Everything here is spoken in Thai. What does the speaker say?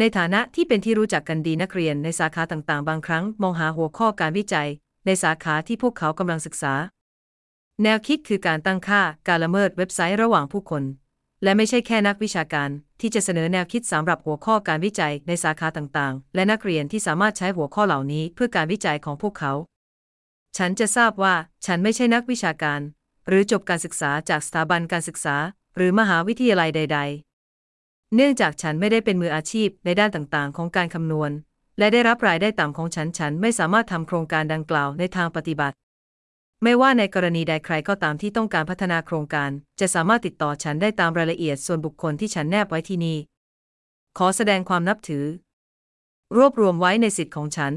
ในฐานะที่เป็นที่รู้จักกันดีนักเรียนในสาขาต่างๆ บางครั้งมองหาหัวข้อการวิจัย ในสาขาที่พวกเขากำลังศึกษา แนวคิดคือการตั้งค่าการละเมิดเว็บไซต์ระหว่างผู้คน และไม่ใช่แค่นักวิชาการ ที่จะเสนอแนวคิดสำหรับหัวข้อการวิจัยในสาขาต่างๆ และนักเรียนที่สามารถใช้หัวข้อเหล่านี้เพื่อการวิจัยของพวกเขา ฉันจะทราบว่าฉันไม่ใช่นักวิชาการ หรือจบการศึกษาจากสถาบันการศึกษา หรือมหาวิทยาลัยใด ๆ เนื่องจากฉันไม่ได้เป็นมืออาชีพในด้านต่างๆ ของการคำนวณ และได้รับรายได้ต่ำของฉันฉันไม่สามารถทำโครงการดังกล่าวในทางปฏิบัติ ไม่ว่าในกรณีใดใครก็ตามที่ต้องการพัฒนาโครงการ จะสามารถติดต่อฉันได้ตามรายละเอียดส่วนบุคคลที่ฉันแนบไว้ที่นี่ ขอแสดงความนับถือ รวบรวมไว้ในสิทธิ์ของฉัน